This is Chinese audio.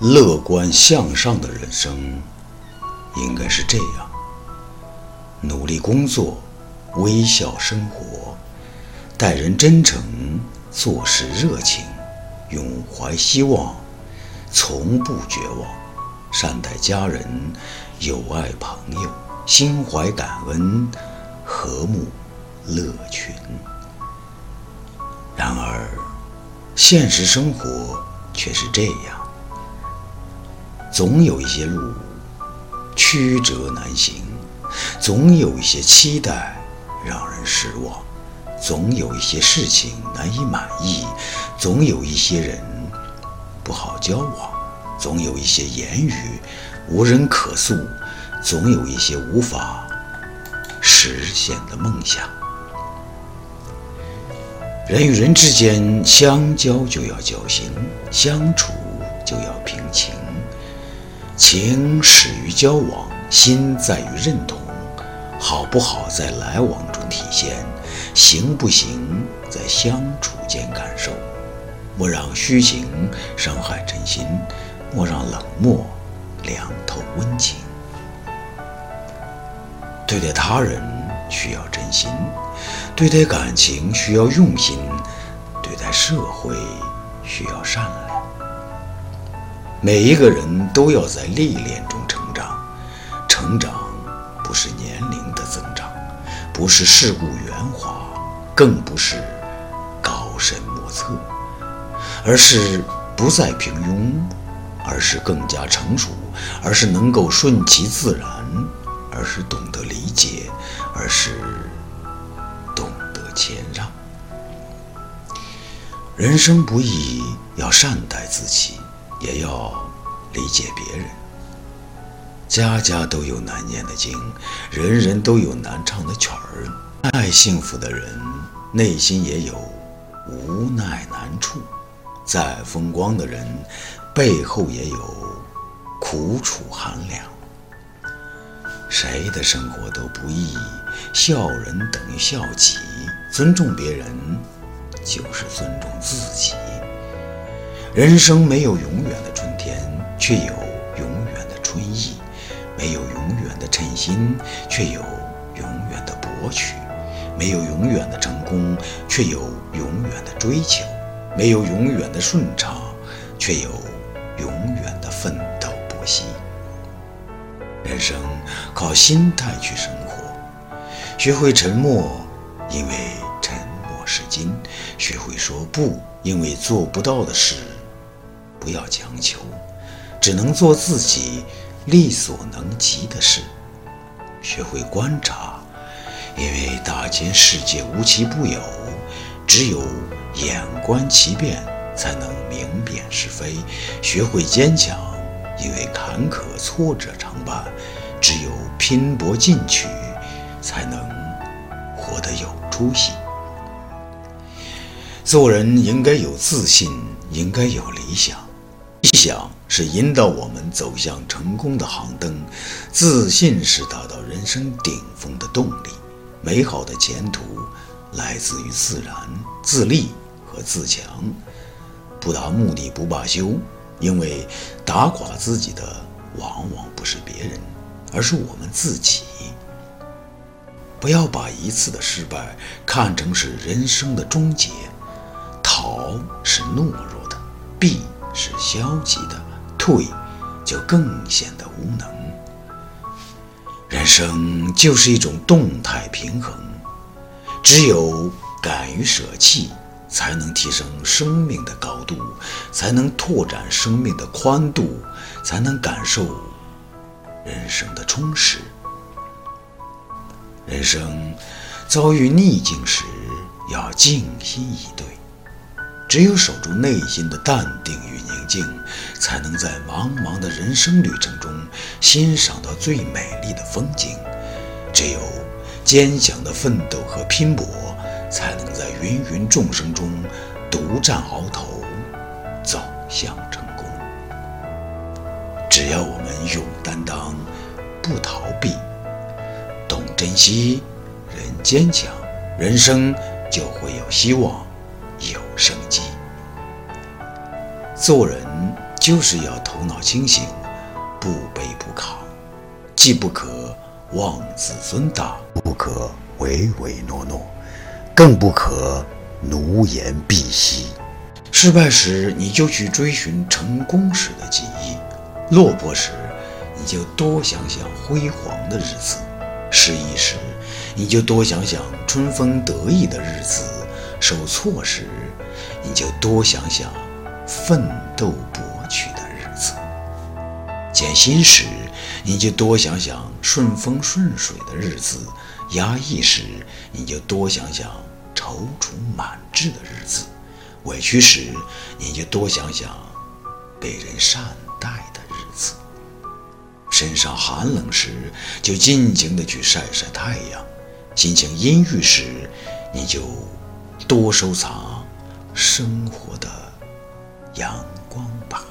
乐观向上的人生应该是这样：努力工作，微笑生活，待人真诚，做事热情，永怀希望，从不绝望，善待家人，友爱朋友，心怀感恩，和睦乐群。然而，现实生活却是这样，总有一些路曲折难行，总有一些期待让人失望，总有一些事情难以满意，总有一些人不好交往，总有一些言语无人可诉，总有一些无法实现的梦想。人与人之间相交就要交心，相处就要平情。情始于交往，心在于认同。好不好在来往中体现，行不行在相处间感受。莫让虚情伤害真心，莫让冷漠凉透温情。对待他人需要真心。对待感情需要用心，对待社会需要善良。每一个人都要在历练中成长，成长不是年龄的增长，不是世故圆滑，更不是高深莫测，而是不再平庸，而是更加成熟，而是能够顺其自然，而是懂得理解，而是懂得。谦让，人生不易，要善待自己，也要理解别人。家家都有难念的经，人人都有难唱的曲儿。再幸福的人，内心也有无奈难处；再风光的人，背后也有苦楚寒凉。谁的生活都不易，笑人等于笑己。尊重别人，就是尊重自己。人生没有永远的春天，却有永远的春意；没有永远的称心，却有永远的博取；没有永远的成功，却有永远的追求；没有永远的顺畅，却有永远的奋斗不息。人生靠心态去生活，学会沉默。因为沉默是金，学会说不。因为做不到的事，不要强求，只能做自己力所能及的事。学会观察，因为大千世界无奇不有，只有眼观其变，才能明辨是非。学会坚强，因为坎坷挫折常伴，只有拼搏进取，才能活得有。出息，做人应该有自信，应该有理想。理想是引导我们走向成功的航灯，自信是达到人生顶峰的动力。美好的前途来自于自然、自立和自强。不达目的不罢休，因为打垮自己的往往不是别人，而是我们自己。不要把一次的失败看成是人生的终结，逃是懦弱的，避是消极的，退就更显得无能。人生就是一种动态平衡，只有敢于舍弃，才能提升生命的高度，才能拓展生命的宽度，才能感受人生的充实。人生遭遇逆境时，要静心以对。只有守住内心的淡定与宁静，才能在茫茫的人生旅程中欣赏到最美丽的风景。只有坚强的奋斗和拼搏，才能在芸芸众生中独占鳌头，走向成功。只要我们勇担当，不逃避。懂珍惜，人坚强，人生就会有希望，生机。做人就是要头脑清醒，不卑不亢，既不可妄自尊大，不可唯唯诺诺，更不可奴颜婢膝。失败时，你就去追寻成功时的记忆；落魄时，你就多想想辉煌的日子；失意时，你就多想想春风得意的日子；受挫时，你就多想想奋斗博取的日子；艰辛时，你就多想想顺风顺水的日子；压抑时，你就多想想踌躇满志的日子。委屈时，你就多想想被人善待的日子；身上寒冷时，就尽情的去晒晒太阳；心情阴郁时，你就多收藏生活的阳光吧。